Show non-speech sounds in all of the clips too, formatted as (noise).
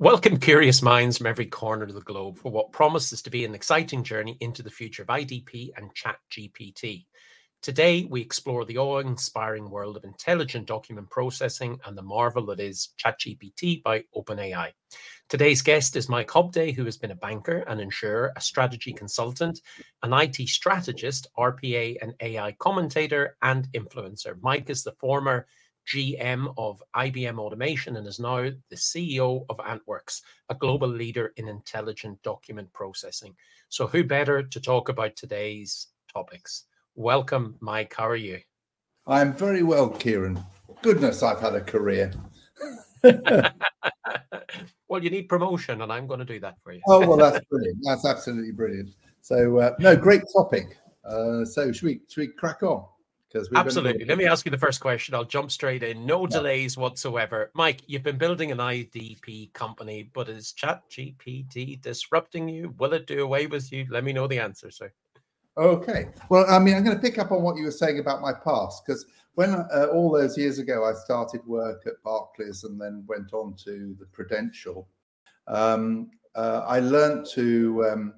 Welcome, curious minds from every corner of the globe, for what promises to be an exciting journey into the future of IDP and ChatGPT. Today, we explore the awe inspiring world of intelligent document processing and the marvel that is ChatGPT by OpenAI. Today's guest is Mike Hobday, who has been a banker, an insurer, a strategy consultant, an IT strategist, RPA and AI commentator, and influencer. Mike is the former GM of IBM Automation and is now the CEO of Antworks, a global leader in intelligent document processing. So, who better to talk about today's topics? Welcome, Mike. How are you? I'm very well, Kieran. Goodness, I've had a career. (laughs) well, you need promotion, and I'm going to do that for you. oh, well, that's brilliant. That's absolutely brilliant. So, uh, no, great topic. Uh, so, should we should we crack on? Because absolutely. Let me ask you the first question. I'll jump straight in. No yeah. delays whatsoever. Mike, you've been building an IDP company, but is ChatGPT disrupting you? Will it do away with you? Let me know the answer, sir. Okay. Well, I mean, I'm going to pick up on what you were saying about my past because when uh, all those years ago I started work at Barclays and then went on to the Prudential, um, uh, I learned to um,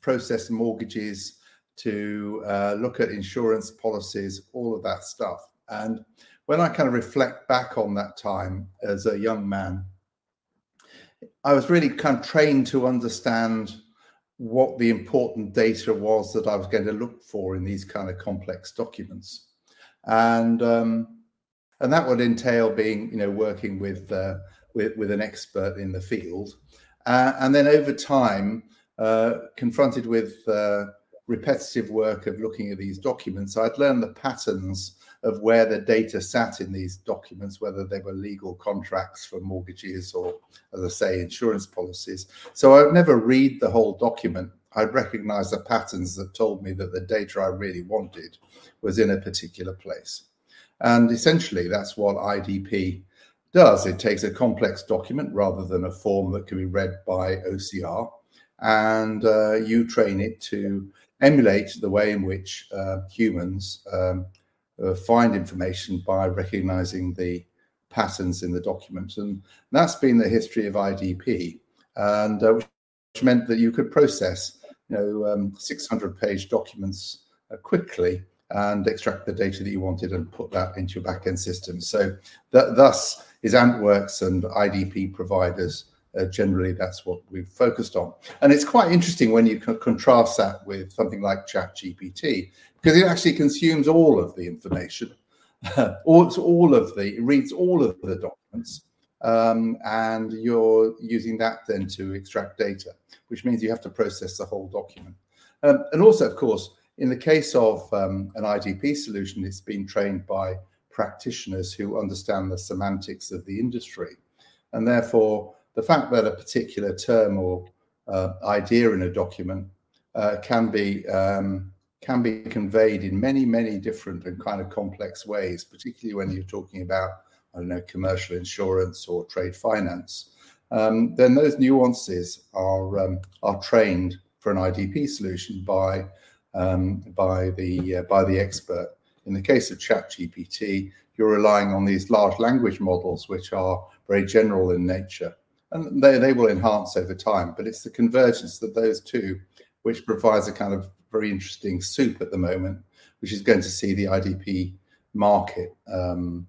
process mortgages to uh, look at insurance policies, all of that stuff. And when I kind of reflect back on that time as a young man, I was really kind of trained to understand what the important data was that I was going to look for in these kind of complex documents, and um, and that would entail being, you know, working with uh, with, with an expert in the field, uh, and then over time, uh, confronted with uh, repetitive work of looking at these documents, I'd learned the patterns of where the data sat in these documents, whether they were legal contracts for mortgages or, as I say, insurance policies. So I'd never read the whole document. I'd recognize the patterns that told me that the data I really wanted was in a particular place. And essentially, that's what IDP does. It takes a complex document rather than a form that can be read by OCR, and uh, you train it to emulate the way in which uh, humans um, uh, find information by recognizing the patterns in the document. And that's been the history of IDP, and uh, which meant that you could process, you know, um, 600 page documents uh, quickly and extract the data that you wanted and put that into your backend system. So that thus is Antworks and IDP providers uh, generally that's what we've focused on. And it's quite interesting when you contrast that with something like ChatGPT, because it actually consumes all of the information, (laughs) all, all of the, it reads all of the documents, um, and you're using that then to extract data, which means you have to process the whole document. Um, and also, of course, in the case of um, an IDP solution, it's been trained by practitioners who understand the semantics of the industry. And therefore, the fact that a particular term or uh, idea in a document uh, can be um, can be conveyed in many many different and kind of complex ways, particularly when you're talking about I don't know commercial insurance or trade finance. Um, then those nuances are um, are trained for an IDP solution by um, by the uh, by the expert. In the case of ChatGPT, you're relying on these large language models, which are very general in nature and they, they will enhance over time. But it's the convergence of those two which provides a kind of very interesting soup at the moment, which is going to see the IDP market um,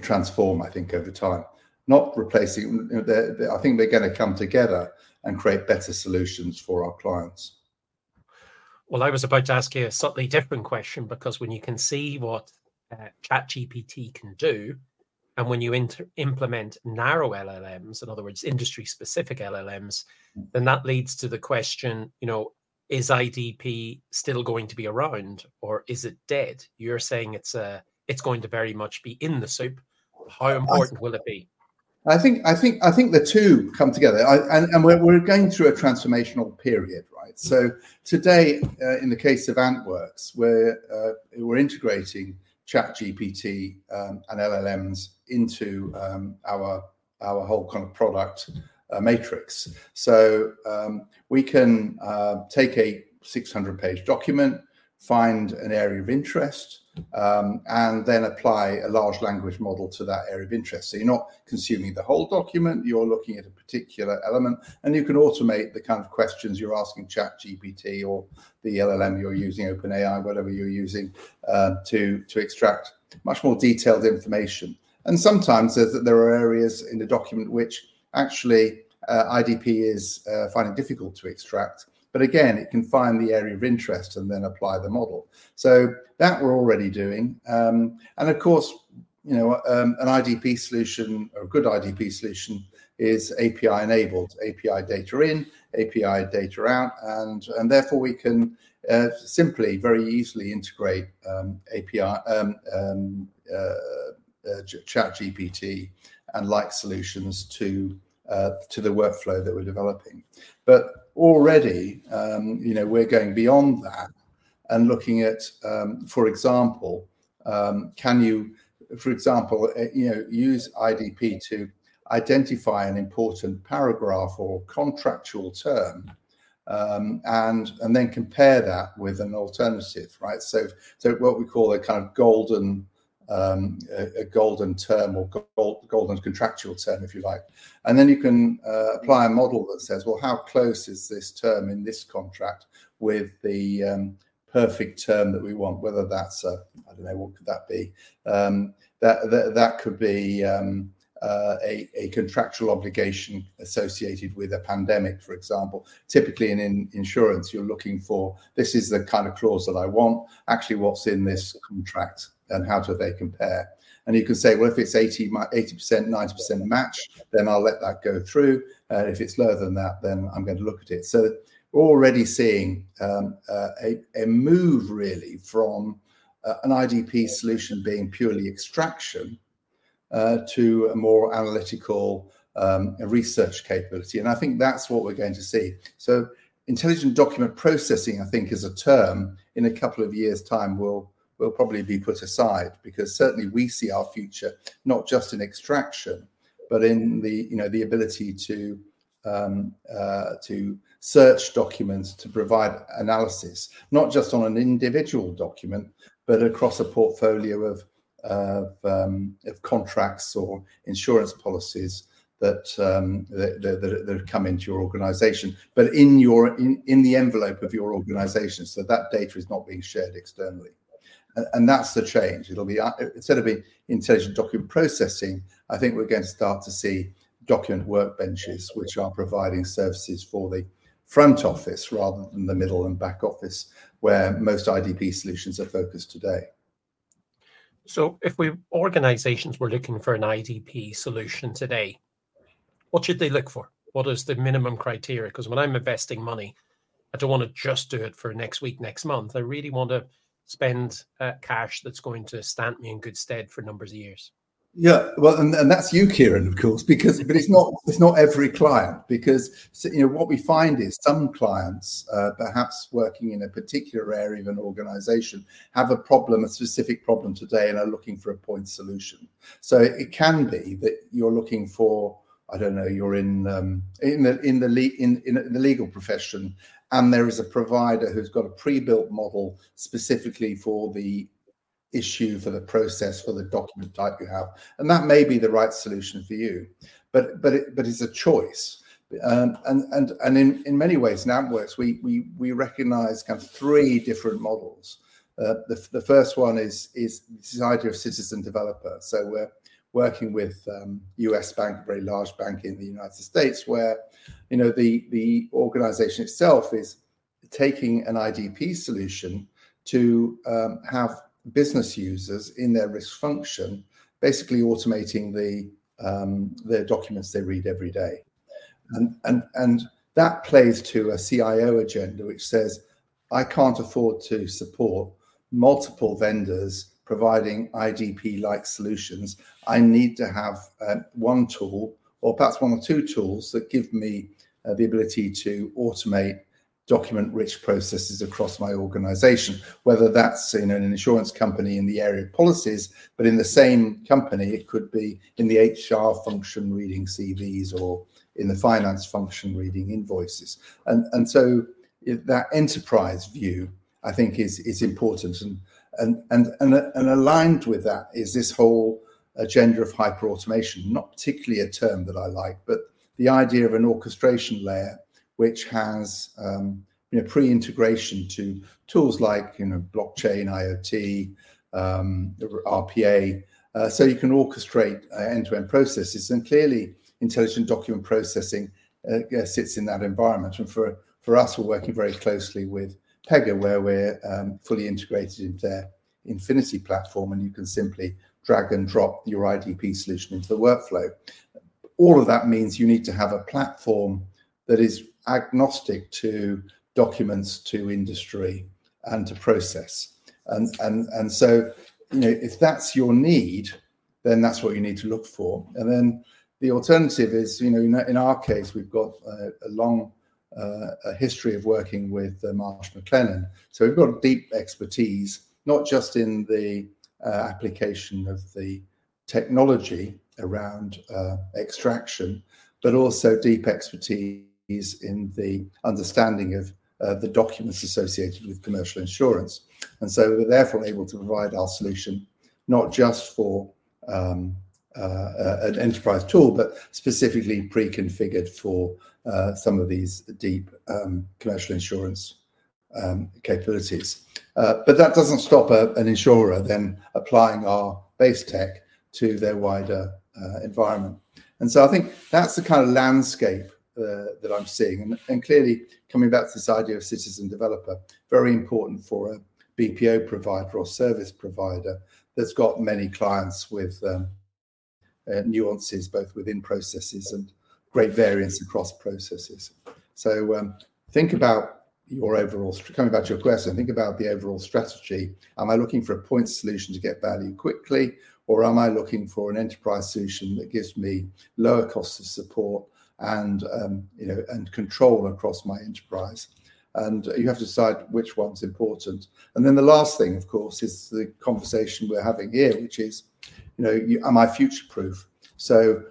transform, I think, over time. Not replacing, they're, they're, I think they're going to come together and create better solutions for our clients. Well, I was about to ask you a slightly different question because when you can see what uh, ChatGPT can do, and when you inter- implement narrow LLMs, in other words, industry specific LLMs, hmm. then that leads to the question, you know, is IDP still going to be around or is it dead? You're saying it's a it's going to very much be in the soup. How important will it be? I think I think I think the two come together, I, and, and we're, we're going through a transformational period, right? So today, uh, in the case of Antworks, we're uh, we're integrating ChatGPT um, and LLMs into um, our our whole kind of product uh, matrix. So um, we can uh, take a 600 page document, find an area of interest, um, and then apply a large language model to that area of interest. So you're not consuming the whole document, you're looking at a particular element, and you can automate the kind of questions you're asking Chat GPT or the LLM you're using, OpenAI, whatever you're using, uh, to, to extract much more detailed information. And sometimes there are areas in the document which actually uh, IDP is uh, finding difficult to extract. But again, it can find the area of interest and then apply the model. So that we're already doing. Um, and of course, you know, um, an IDP solution or a good IDP solution is API enabled, API data in, API data out, and and therefore we can uh, simply very easily integrate um, API um, um, uh, uh, Chat GPT and like solutions to uh, to the workflow that we're developing. But already, um, you know, we're going beyond that and looking at, um, for example, um, can you, for example, uh, you know, use IDP to identify an important paragraph or contractual term um, and and then compare that with an alternative, right? So so what we call a kind of golden um, a, a, golden term or gold, golden contractual term, if you like. And then you can uh, apply a model that says, well, how close is this term in this contract with the um, perfect term that we want? Whether that's a, I don't know, what could that be? Um, that, that, that could be um, uh, a, a, contractual obligation associated with a pandemic, for example. Typically, in, in, insurance, you're looking for this is the kind of clause that I want. Actually, what's in this contract and how do they compare? And you can say, well, if it's 80, 80%, 90% match, then I'll let that go through. Uh, if it's lower than that, then I'm going to look at it. So we're already seeing um, uh, a, a, move really from uh, an IDP solution being purely extraction uh, to a more analytical um, research capability. And I think that's what we're going to see. So intelligent document processing, I think, is a term in a couple of years' time will will probably be put aside because certainly we see our future not just in extraction, but in the you know the ability to um, uh, to search documents to provide analysis, not just on an individual document, but across a portfolio of of, um, of contracts or insurance policies that, um, that, that, that, come into your organization, but in your in, in the envelope of your organization, so that data is not being shared externally and that's the change. It'll be uh, instead of being intelligent document processing, I think we're going to start to see document workbenches, which are providing services for the front office rather than the middle and back office, where most IDP solutions are focused today. So, if we organizations were looking for an IDP solution today, what should they look for? What is the minimum criteria? Because when I'm investing money, I don't want to just do it for next week, next month. I really want to spend uh, cash that's going to stand me in good stead for numbers of years. Yeah, well, and, and that's you, Kieran, of course, because but it's not it's not every client because you know what we find is some clients, uh, perhaps working in a particular area of an organisation, have a problem, a specific problem today, and are looking for a point solution. So it can be that you're looking for I don't know, you're in um, in the in the le- in, in the legal profession and there is a provider who's got a pre-built model specifically for the issue for the process for the document type you have. And that may be the right solution for you. But but it, but it's a choice. Um, and and and in, in many ways in AntWorks we we we recognize kind of three different models. Uh, the, the first one is is this idea of citizen developer. So we're working with um, US Bank, a very large bank in the United States, where you know the the organization itself is taking an IDP solution to um, have business users in their risk function, basically automating the um, the documents they read every day, and and and that plays to a CIO agenda which says I can't afford to support multiple vendors providing IDP like solutions, I need to have uh, one tool or perhaps one or two tools that give me uh, the ability to automate document rich processes across my organization, whether that's in an insurance company in the area of policies, but in the same company, it could be in the HR function reading CVs or in the finance function reading invoices. And, and so that enterprise view, I think, is, is important. And and, and, and, and aligned with that is this whole agenda of hyper automation, not particularly a term that I like, but the idea of an orchestration layer which has um, you know pre-integration to tools like you know blockchain, IoT, um, RPA, uh, so you can orchestrate uh, end-to-end processes. And clearly, intelligent document processing uh, sits in that environment. And for for us, we're working very closely with Pega, where we're um, fully integrated into their Infinity platform, and you can simply drag and drop your IDP solution into the workflow. All of that means you need to have a platform that is agnostic to documents, to industry, and to process. And and and so, you know, if that's your need, then that's what you need to look for. And then the alternative is, you know, in, our case, we've got a, a long uh, a history of working with uh, Marsh McLennan. So we've got deep expertise, not just in the uh, application of the technology around uh, extraction, but also deep expertise in the understanding of uh, the documents associated with commercial insurance. And so we're therefore able to provide our solution not just for um, an enterprise tool, but specifically pre-configured for uh, some of these deep um, commercial insurance um, capabilities. Uh, but that doesn't stop an insurer then applying our base tech to their wider uh, environment. And so I think that's the kind of landscape uh, that I'm seeing. And, and, clearly, coming back to this idea of citizen developer, very important for a BPO provider or service provider that's got many clients with um, uh, nuances both within processes and great variance across processes. So um, think about your overall coming back to your question think about the overall strategy. Am i looking for a point solution to get value quickly or am i looking for an enterprise solution that gives me lower costs of support and um, you know and control across my enterprise? And you have to decide which one's important. And then the last thing of course is the conversation we're having here which is you know, you, am I future proof? So,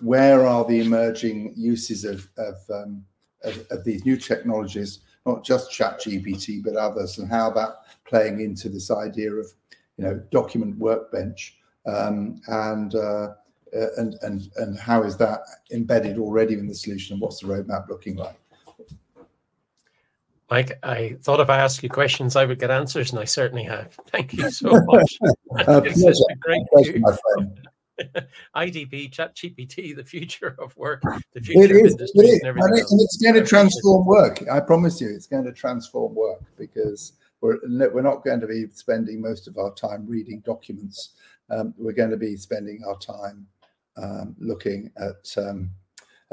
where are the emerging uses of of, um, of, of these new technologies, not just Chat ChatGPT but others, and how that playing into this idea of you know document workbench um, and uh, and and and how is that embedded already in the solution, and what's the roadmap looking like? Mike, I thought if I asked you questions, I would get answers, and I certainly have. Thank you so much. (laughs) uh, (laughs) pleasure. Great pleasure, my friend. (laughs) IDP, ChatGPT, the future of work, the future it is, of industry, it is. And, and, it's going to transform work. I promise you, it's going to transform work because we're we're not going to be spending most of our time reading documents. Um, we're going to be spending our time um, looking at um,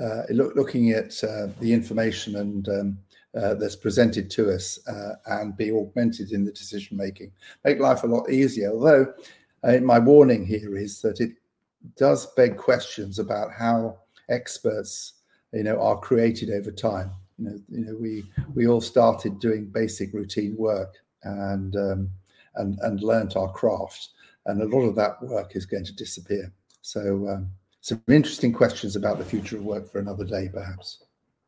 uh, look, looking at uh, the information and um, uh, that's presented to us uh, and be augmented in the decision making. Make life a lot easier. Although uh, my warning here is that it does beg questions about how experts, you know, are created over time. You know, you know, we we all started doing basic routine work and um, and and learnt our craft, and a lot of that work is going to disappear. So, um, some interesting questions about the future of work for another day, perhaps.